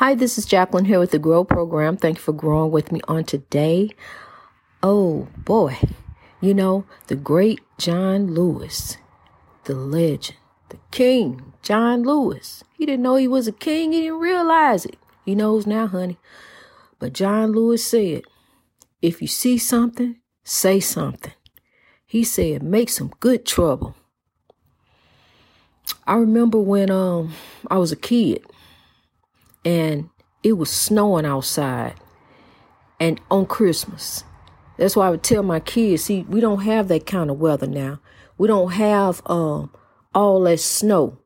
Hi, this is Jacqueline here with the Grow Program. Thank you for growing with me on today. Oh boy, you know, the great John Lewis, the legend, the king, John Lewis. He didn't know he was a king, he didn't realize it. He knows now, honey. But John Lewis said, if you see something, say something. He said, make some good trouble. I remember when um I was a kid and it was snowing outside and on Christmas. That's why I would tell my kids, see, we don't have that kind of weather now. We don't have um all that snow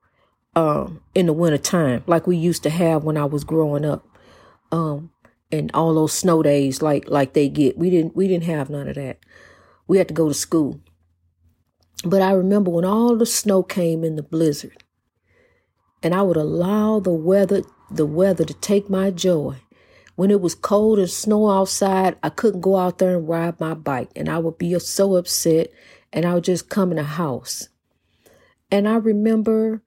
um in the wintertime like we used to have when I was growing up. Um and all those snow days like like they get. We didn't we didn't have none of that. We had to go to school. But I remember when all the snow came in the blizzard and I would allow the weather the weather to take my joy. When it was cold and snow outside, I couldn't go out there and ride my bike, and I would be so upset, and I would just come in the house. And I remember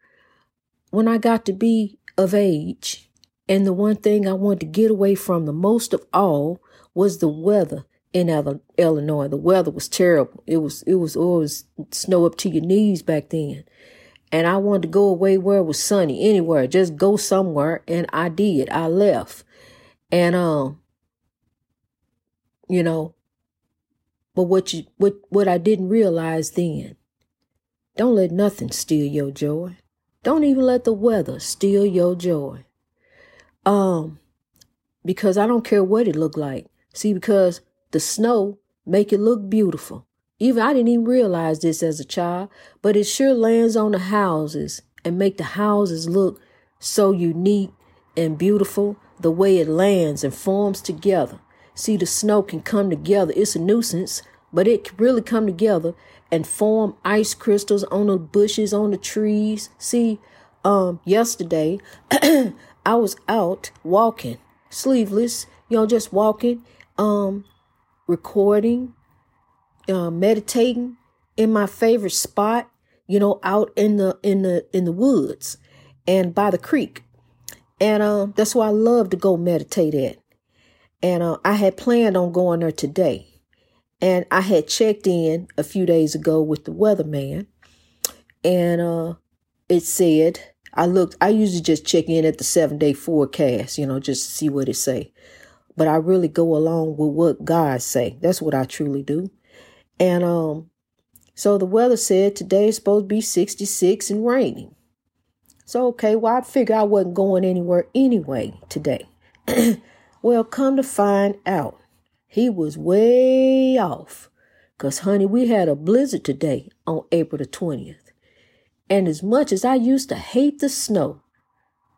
when I got to be of age, and the one thing I wanted to get away from the most of all was the weather in Illinois. The weather was terrible. It was it was always snow up to your knees back then and I wanted to go away where it was sunny, anywhere, just go somewhere. And I did. I left. And um, you know, but what you what what I didn't realize then, don't let nothing steal your joy. Don't even let the weather steal your joy. Um, because I don't care what it looked like. See, because the snow make it look beautiful. Even I didn't even realize this as a child, but it sure lands on the houses and make the houses look so unique and beautiful the way it lands and forms together. See, the snow can come together. It's a nuisance, but it can really come together and form ice crystals on the bushes, on the trees. See, um, yesterday I was out walking, sleeveless, you know, just walking, um, recording, uh, meditating in my favorite spot, you know, out in the in the in the woods and by the creek, and uh, that's why I love to go meditate at. And uh, I had planned on going there today, and I had checked in a few days ago with the weatherman, and uh, it said I looked. I usually just check in at the seven day forecast, you know, just to see what it say. But I really go along with what God say. That's what I truly do. And um, so the weather said today is supposed to be 66 and raining. So, okay, well, I figured I wasn't going anywhere anyway today. well, come to find out, he was way off. Because, honey, we had a blizzard today on April the 20th. And as much as I used to hate the snow,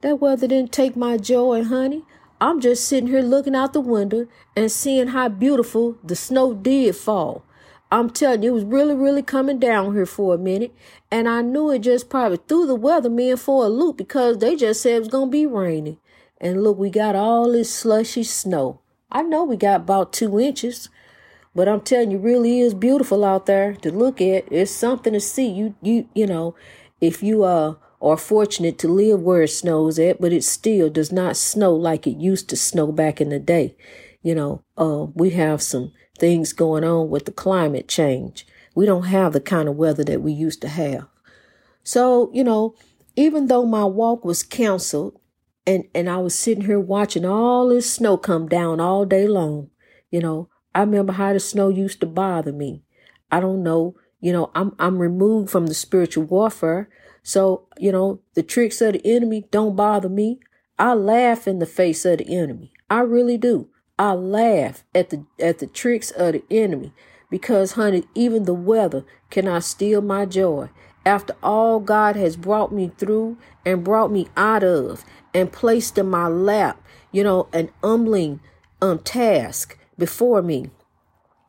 that weather didn't take my joy, honey. I'm just sitting here looking out the window and seeing how beautiful the snow did fall. I'm telling you, it was really, really coming down here for a minute. And I knew it just probably threw the weather weathermen for a loop because they just said it was going to be raining. And look, we got all this slushy snow. I know we got about two inches, but I'm telling you, really is beautiful out there to look at. It's something to see. You, you, you know, if you uh, are fortunate to live where it snows at, but it still does not snow like it used to snow back in the day. You know, uh, we have some things going on with the climate change. We don't have the kind of weather that we used to have. So, you know, even though my walk was canceled and, and I was sitting here watching all this snow come down all day long, you know, I remember how the snow used to bother me. I don't know, you know, I'm I'm removed from the spiritual warfare. So, you know, the tricks of the enemy don't bother me. I laugh in the face of the enemy. I really do. I laugh at the at the tricks of the enemy because honey, even the weather cannot steal my joy. After all God has brought me through and brought me out of and placed in my lap, you know, an humbling um task before me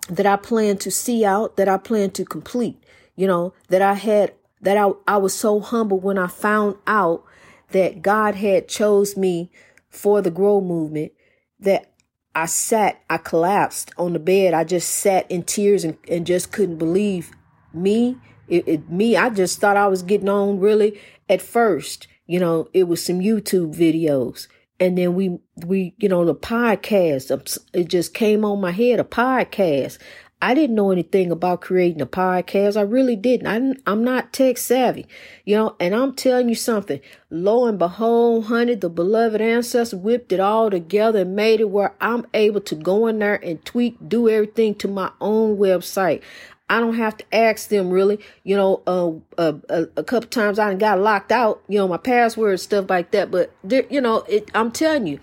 that I plan to see out, that I plan to complete, you know, that I had that I, I was so humble when I found out that God had chose me for the grow movement that I sat, I collapsed on the bed. I just sat in tears and, and just couldn't believe me. It, it, me, I just thought I was getting on really at first. You know, it was some YouTube videos and then we we you know the podcast it just came on my head a podcast I didn't know anything about creating a podcast. I really didn't. I am not tech savvy, you know, and I'm telling you something. Lo and behold, honey, the beloved ancestor whipped it all together and made it where I'm able to go in there and tweak, do everything to my own website. I don't have to ask them really, you know, uh, uh, a, a couple times I got locked out, you know, my password, stuff like that. But, you know, it, I'm telling you,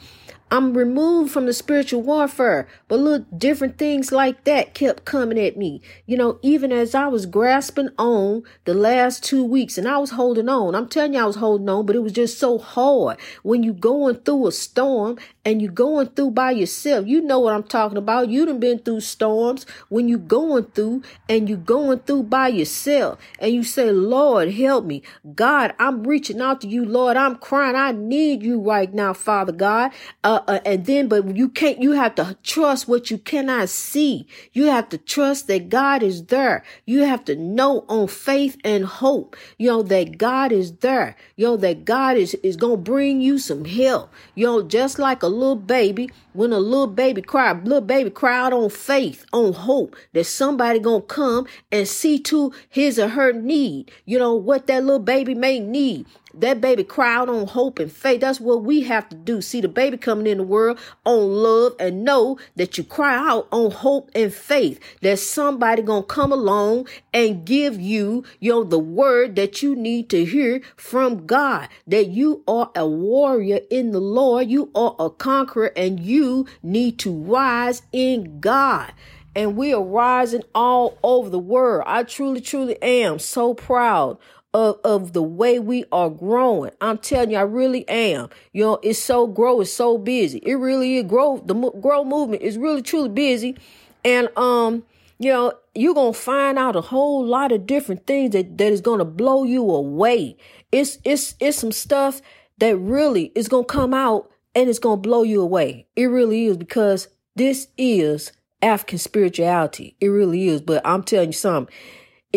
I'm removed from the spiritual warfare. But look, different things like that kept coming at me. You know, even as I was grasping on the last two weeks and I was holding on. I'm telling you, I was holding on, but it was just so hard when you going through a storm and you going through by yourself. You know what I'm talking about. You done been through storms when you going through and you going through by yourself and you say, Lord, help me. God, I'm reaching out to you, Lord. I'm crying. I need you right now, Father God. Uh, uh, uh, and then, but you can't, you have to trust what you cannot see. You have to trust that God is there. You have to know on faith and hope, you know, that God is there. You know, that God is, is going to bring you some help. You know, just like a little baby, when a little baby cry, little baby cry out on faith, on hope that somebody going to come and see to his or her need. You know, what that little baby may need. That baby cried out on hope and faith. That's what we have to do. See the baby coming in the world on love and know that you cry out on hope and faith. That somebody gonna come along and give you, you know, the word that you need to hear from God. That you are a warrior in the Lord. You are a conqueror and you need to rise in God and we are rising all over the world. I truly, truly am so proud of, of the way we are growing. I'm telling you, I really am. You know, it's so grow, it's so busy. It really is grow. The grow movement is really truly busy. And, um, you know, you're to find out a whole lot of different things that, that is to blow you away. It's, it's, it's some stuff that really is to come out and it's to blow you away. It really is because this is African spirituality. It really is. But I'm telling you something.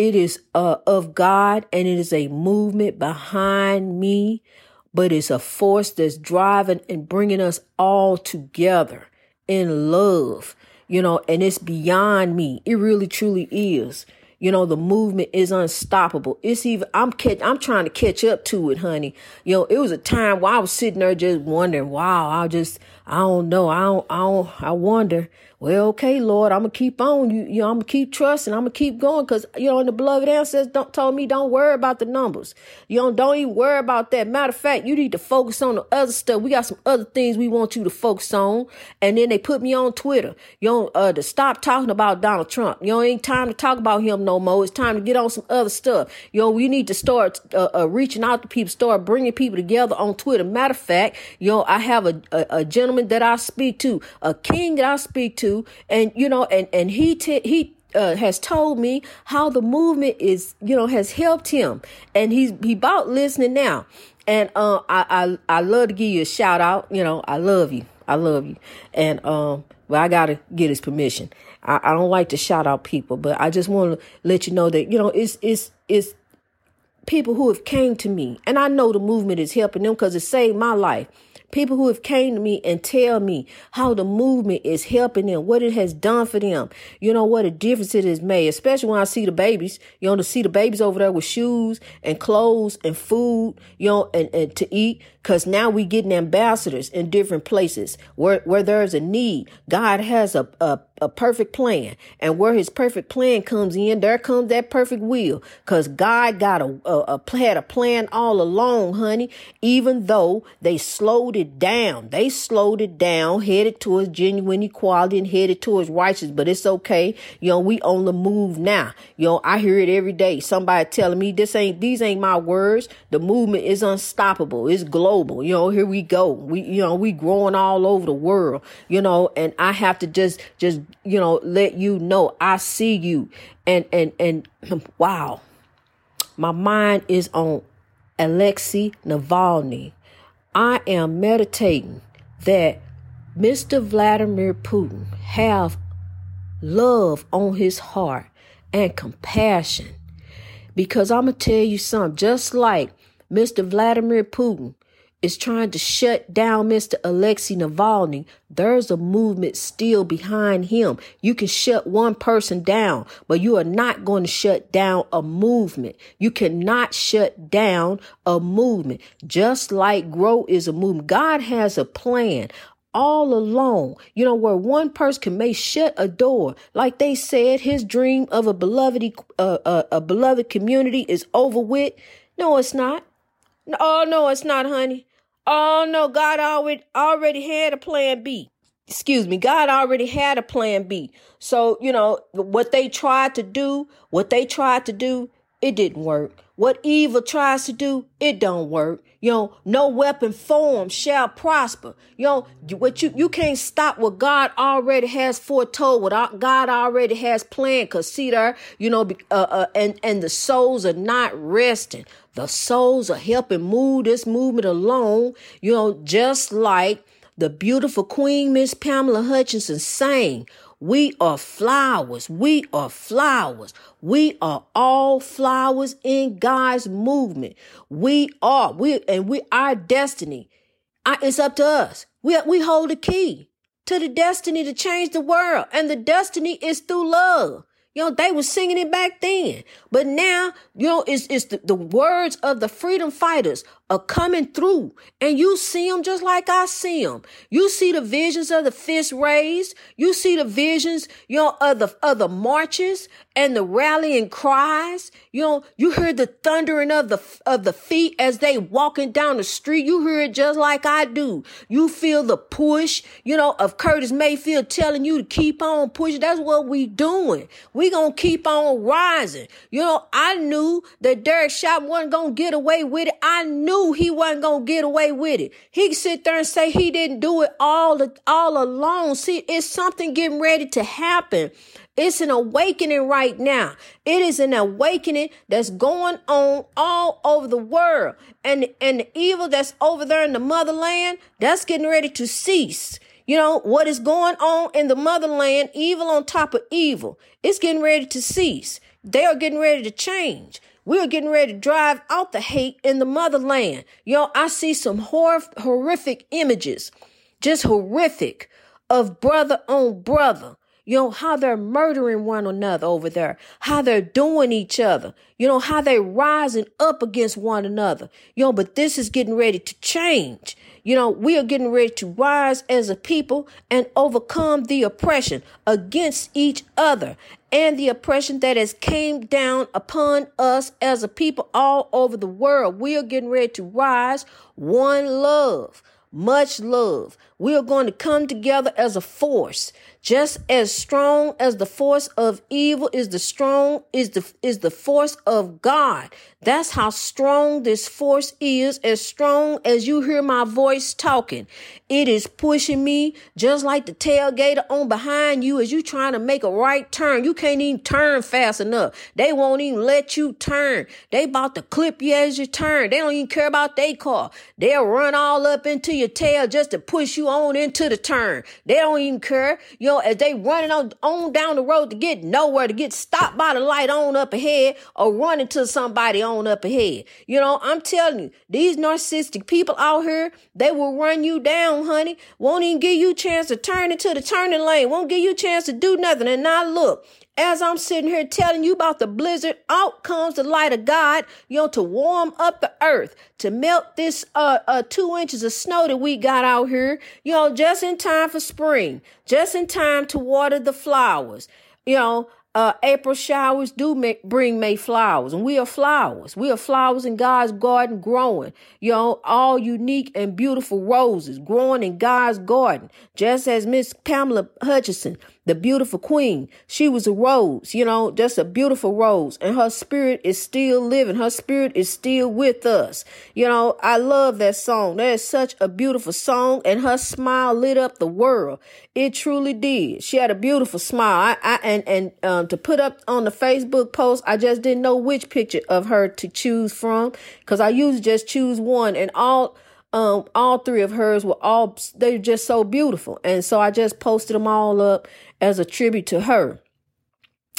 It is uh, of God and it is a movement behind me, but it's a force that's driving and bringing us all together in love, you know, and it's beyond me. It really truly is. You know, the movement is unstoppable. It's even, I'm catch, I'm trying to catch up to it, honey. You know, it was a time where I was sitting there just wondering, wow, I just, I don't know. I don't, I don't, I wonder, well, okay, Lord, I'm gonna keep on. You, you know, I'm gonna keep trusting. I'm gonna keep going because you know, and the beloved ancestors don't told me don't worry about the numbers. You know, don't even worry about that. Matter of fact, you need to focus on the other stuff. We got some other things we want you to focus on. And then they put me on Twitter. You know, uh, to stop talking about Donald Trump. You know, ain't time to talk about him no more. It's time to get on some other stuff. You know, we need to start uh, uh, reaching out to people, start bringing people together on Twitter. Matter of fact, you know, I have a, a, a gentleman that I speak to, a king that I speak to and you know, and and he t- he uh, has told me how the movement is, you know, has helped him, and he's he about listening now. And uh, I I I love to give you a shout out. You know, I love you, I love you, and um, well, I gotta get his permission. I, I don't like to shout out people, but I just want to let you know that you know it's it's it's people who have came to me, and I know the movement is helping them because it saved my life people who have came to me and tell me how the movement is helping them, what it has done for them. You know what a difference it has made, especially when I see the babies. You know, to see the babies over there with shoes and clothes and food, you know, and, and to eat. Cause now we getting ambassadors in different places where, where there's a need. God has a, a, a perfect plan. And where his perfect plan comes in, there comes that perfect will. Cause God got a, a, a had a plan all along, honey. Even though they slowed it down, they slowed it down, headed towards genuine equality and headed towards righteousness. But it's okay. You know, we on the move now. You know, I hear it every day. Somebody telling me this ain't, these ain't my words. The movement is unstoppable. It's global global. You know, here we go. We, you know, we growing all over the world, you know, and I have to just, just, you know, let you know I see you. And, and, and wow, my mind is on Alexei Navalny. I am meditating that Mr. Vladimir Putin have love on his heart and compassion. Because I'm going to tell you something, just like Mr. Vladimir Putin is trying to shut down Mr. Alexei Navalny, there's a movement still behind him. You can shut one person down, but you are not going to shut down a movement. You cannot shut down a movement. Just like grow is a movement. God has a plan all alone. You know, where one person can may shut a door, like they said, his dream of a beloved, uh, uh, a beloved community is over with. No, it's not. Oh no, it's not, honey. Oh no, God already already had a plan B. Excuse me, God already had a plan B. So, you know, what they tried to do, what they tried to do, it didn't work. What evil tries to do, it don't work. You know, no weapon formed shall prosper. You know, what you you can't stop what God already has foretold, what God already has planned. Cause see there, you know, uh, uh, and and the souls are not resting. The souls are helping move this movement along. You know, just like the beautiful Queen Miss Pamela Hutchinson sang. We are flowers. We are flowers. We are all flowers in God's movement. We are. We and we our destiny. it's up to us. We we hold the key to the destiny to change the world, and the destiny is through love. You know, they were singing it back then. But now, you know, it's, it's the, the words of the freedom fighters are coming through and you see them just like I see them. You see the visions of the fist raised. You see the visions, you know, of the, of the marches and the rallying cries. You know, you hear the thundering of the, of the feet as they walking down the street. You hear it just like I do. You feel the push, you know, of Curtis Mayfield telling you to keep on pushing. That's what we doing. We gonna keep on rising. You know, I knew that Derek Chauvin wasn't gonna get away with it. I knew knew he wasn't gonna get away with it. He sit there and say he didn't do it all all alone. See, it's something getting ready to happen. It's an awakening right now. It is an awakening that's going on all over the world. And, and the evil that's over there in the motherland, that's getting ready to cease. You know, what is going on in the motherland, evil on top of evil, it's getting ready to cease. They are getting ready to change. We're getting ready to drive out the hate in the motherland. Know, I see some hor- horrific images, just horrific, of brother on brother. You know, how they're murdering one another over there, how they're doing each other, you know, how they're rising up against one another. You know, but this is getting ready to change. You know, we are getting ready to rise as a people and overcome the oppression against each other and the oppression that has came down upon us as a people all over the world. We are getting ready to rise one love, much love. We are going to come together as a force just as strong as the force of evil is the strong is the is the force of God. That's how strong this force is, as strong as you hear my voice talking. It is pushing me just like the tailgater on behind you as you trying to make a right turn. You can't even turn fast enough. They won't even let you turn. They about to clip you as you turn. They don't even care about their car. They'll run all up into your tail just to push you on into the turn. They don't even care. You know, as they running on, on down the road to get nowhere, to get stopped by the light on up ahead or running to somebody on up ahead. You know, I'm telling you, these narcissistic people out here, they will run you down, honey. Won't even give you a chance to turn into the turning lane. Won't give you a chance to do nothing. And now look, as I'm sitting here telling you about the blizzard, out comes the light of God, you know, to warm up the earth, to melt this uh, uh two inches of snow that we got out here, you know, just in time for spring, just in time to water the flowers. You know, uh, April showers do make, bring May flowers, and we are flowers. We are flowers in God's garden growing. You know, all unique and beautiful roses growing in God's garden. Just as Miss Pamela Hutchinson the beautiful queen. She was a rose, you know, just a beautiful rose. And her spirit is still living. Her spirit is still with us. You know, I love that song. That is such a beautiful song. And her smile lit up the world. It truly did. She had a beautiful smile. I, I and, and, um, to put up on the Facebook post, I just didn't know which picture of her to choose from. Cause I usually just choose one and all, um, all three of hers were all, they're just so beautiful. And so I just posted them all up as a tribute to her.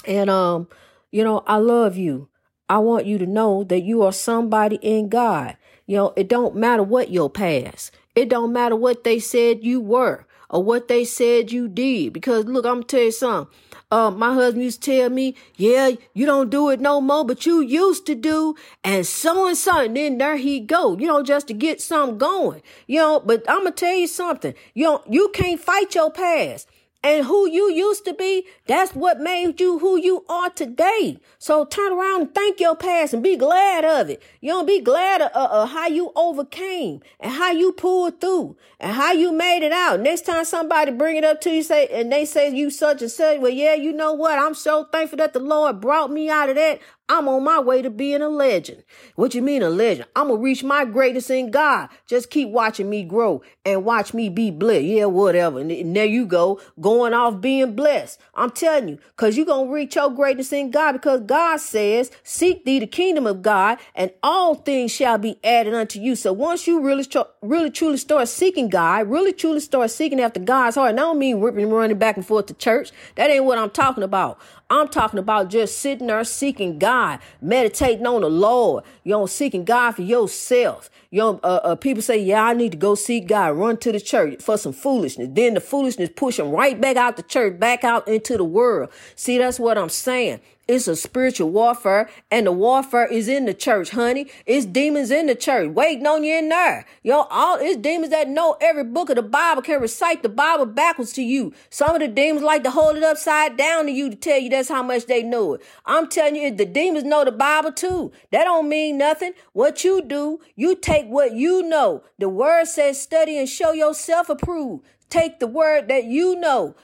And, um, you know, I love you. I want you to know that you are somebody in God. You know, it don't matter what your past. It don't matter what they said you were or what they said you did. Because look, I'm gonna tell you something. Uh, my husband used to tell me, yeah, you don't do it no more, but you used to do, and so and so, and then there he go, you know, just to get something going, you know, but I'm gonna tell you something, you know, you can't fight your past. And who you used to be, that's what made you who you are today. So turn around and thank your past and be glad of it. You don't be glad of, of, of, how you overcame and how you pulled through and how you made it out. Next time somebody bring it up to you, say, and they say you such and such, well, yeah, you know what? I'm so thankful that the Lord brought me out of that. I'm on my way to being a legend. What you mean a legend? I'm gonna reach my greatness in God. Just keep watching me grow and watch me be blessed. Yeah, whatever. And there you go, going off being blessed. I'm telling you, cause you're gonna reach your greatness in God because God says, seek thee the kingdom of God and all things shall be added unto you. So once you really, really truly start seeking God, really truly start seeking after God's heart, and I don't mean ripping and running back and forth to church. That ain't what I'm talking about. I'm talking about just sitting there seeking God, meditating on the Lord. You know, seeking God for yourself. You know, uh, uh, people say, yeah, I need to go seek God, run to the church for some foolishness. Then the foolishness push them right back out the church, back out into the world. See, that's what I'm saying. It's a spiritual warfare, and the warfare is in the church, honey. It's demons in the church waiting on you in there. Yo, all it's demons that know every book of the Bible can recite the Bible backwards to you. Some of the demons like to hold it upside down to you to tell you that's how much they know it. I'm telling you, the demons know the Bible too. That don't mean nothing. What you do, you take what you know. The word says study and show yourself approved. Take the word that you know,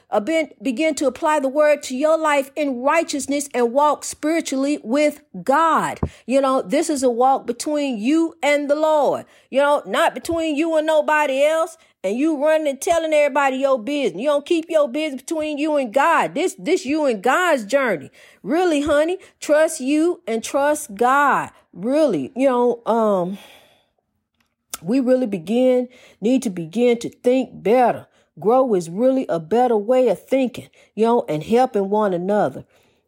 begin to apply the word to your life in righteousness and walk spiritually with God. You know, this is a walk between you and the Lord, you know, not between you and nobody else. And you running and telling everybody your business. You don't keep your business between you and God. This, this you and God's journey. Really, honey, trust you and trust God. Really, you know, um, we really begin, need to begin to think better Grow is really a better way of thinking, you know, and helping one another,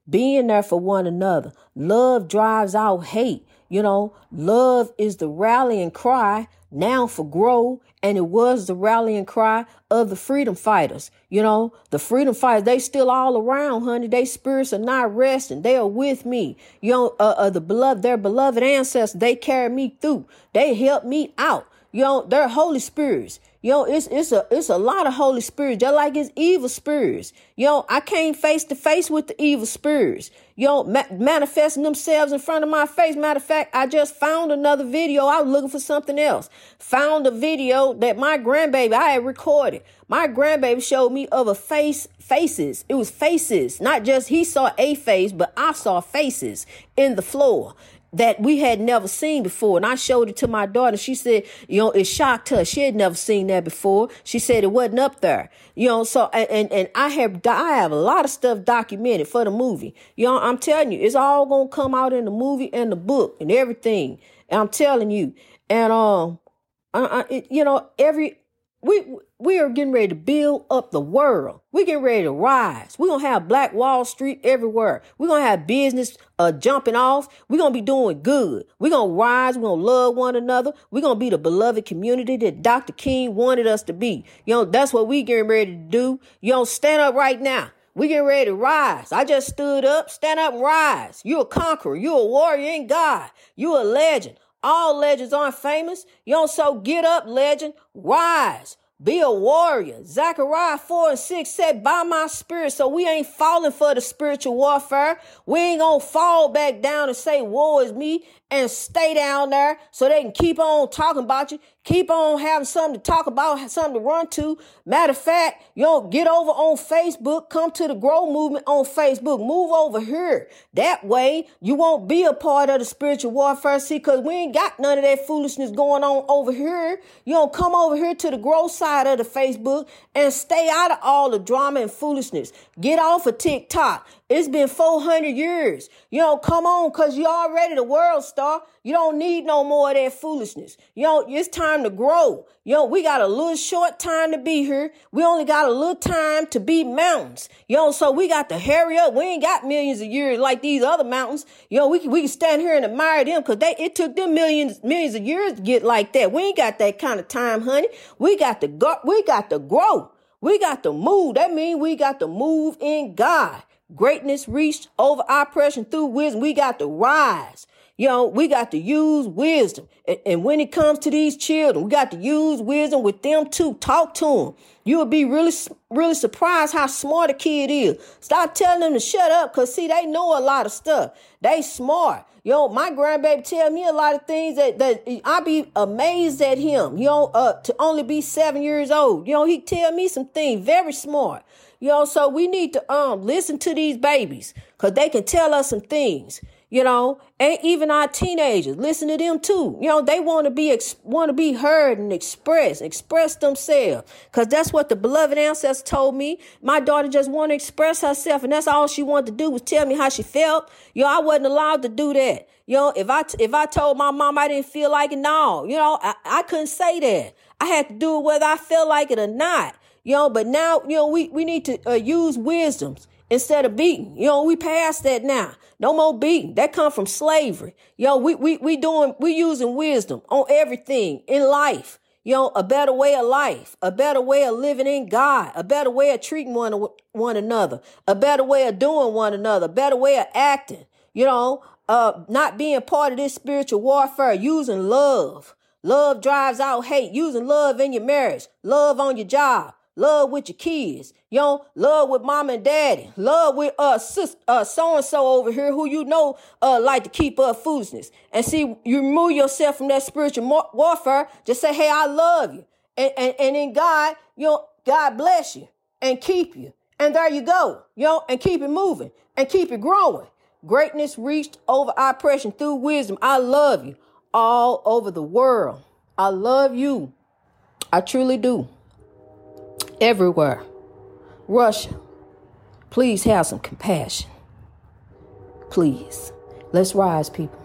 being there for one another. Love drives out hate. You know, love is the rallying cry now for grow, and it was the rallying cry of the freedom fighters. You know, the freedom fighters, they still all around, honey. They spirits are not resting. They are with me. You know, uh, uh, the beloved, their beloved ancestors, they carried me through. They helped me out. You know, they're Holy Spirits. Yo, it's it's a it's a lot of Holy Spirits, just like it's evil spirits. Yo, I came face to face with the evil spirits. Yo, ma- manifesting themselves in front of my face. Matter of fact, I just found another video. I was looking for something else. Found a video that my grandbaby I had recorded. My grandbaby showed me of a face faces. It was faces, not just he saw a face, but I saw faces in the floor that we had never seen before. And I showed it to my daughter. She said, you know, it shocked her. She had never seen that before. She said it wasn't up there. You know, so and and, I have I have a lot of stuff documented for the movie. You know, I'm telling you, it's all gonna come out in the movie and the book and everything. And I'm telling you, and um, I, I it, you know, every we we are getting ready to build up the world. We're getting ready to rise. We're gonna have Black Wall Street everywhere. We're gonna have business uh jumping off. We're gonna be doing good. We're gonna rise. We're gonna love one another. We're gonna be the beloved community that Dr. King wanted us to be. You know, that's what we getting ready to do. You know, stand up right now. We getting ready to rise. I just stood up. Stand up and rise. You're a conqueror. You're a warrior in God. You're a legend. All legends aren't famous. You know, so get up, legend. Rise. Be a warrior. Zechariah 4 and 6 said, by my spirit. So we ain't falling for the spiritual warfare. We ain't gonna fall back down and say, woe is me and stay down there so they can keep on talking about you, keep on having something to talk about, something to run to. Matter of fact, you know, get over on Facebook, come to the Grow Movement on Facebook, move over here. That way you won't be a part of the spiritual warfare. See, cause we ain't got none of that foolishness going on over here. You don't come over here to the Grow side of the Facebook and stay out of all the drama and foolishness. Get off of TikTok It's been 400 years. You know, come on, cause you already the world star. You don't need no more of that foolishness. You know, it's time to grow. You know, we got a little short time to be here. We only got a little time to be mountains. You know, so we got to hurry up. We ain't got millions of years like these other mountains. You know, we can, we can stand here and admire them because they, it took them millions, millions of years to get like that. We ain't got that kind of time, honey. We got to go, we got to grow. We got to move. That means we got to move in God. Greatness reached over oppression through wisdom. We got to rise. You know, we got to use wisdom. And, and, when it comes to these children, we got to use wisdom with them too. Talk to them. You'll be really, really surprised how smart a kid is. Stop telling them to shut up because, see, they know a lot of stuff. They smart. You know, my grandbaby tell me a lot of things that, that I be amazed at him. You know, uh, to only be seven years old. You know, he tell me some things very smart. You know, so we need to um listen to these babies because they can tell us some things. You know, and even our teenagers listen to them too. You know, they want to be ex- want to be heard and express, express themselves, because that's what the beloved ancestor told me. My daughter just want to express herself, and that's all she wanted to do was tell me how she felt. You know, I wasn't allowed to do that. You know, if I if I told my mom I didn't feel like it, no, you know, I, I couldn't say that. I had to do it whether I felt like it or not. You know, but now, you know, we, we need to uh, use wisdoms instead of beating. You know, we past that now. No more beating. That come from slavery. You know, we, we, we doing, we using wisdom on everything in life. You know, a better way of life, a better way of living in God, a better way of treating one, one another, a better way of doing one another, a better way of acting, you know, uh, not being part of this spiritual warfare, using love. Love drives out hate, using love in your marriage, love on your job, Love with your kids. You know, love with mom and daddy. Love with uh sis, uh so and so over here who you know uh like to keep up foolishness. And see, you remove yourself from that spiritual warfare. Just say, "Hey, I love you," and and and in God, you know, God bless you and keep you. And there you go, you know, and keep it moving and keep it growing. Greatness reached over oppression through wisdom. I love you all over the world. I love you. I truly do everywhere. Russia, please have some compassion. Please. Let's rise, people.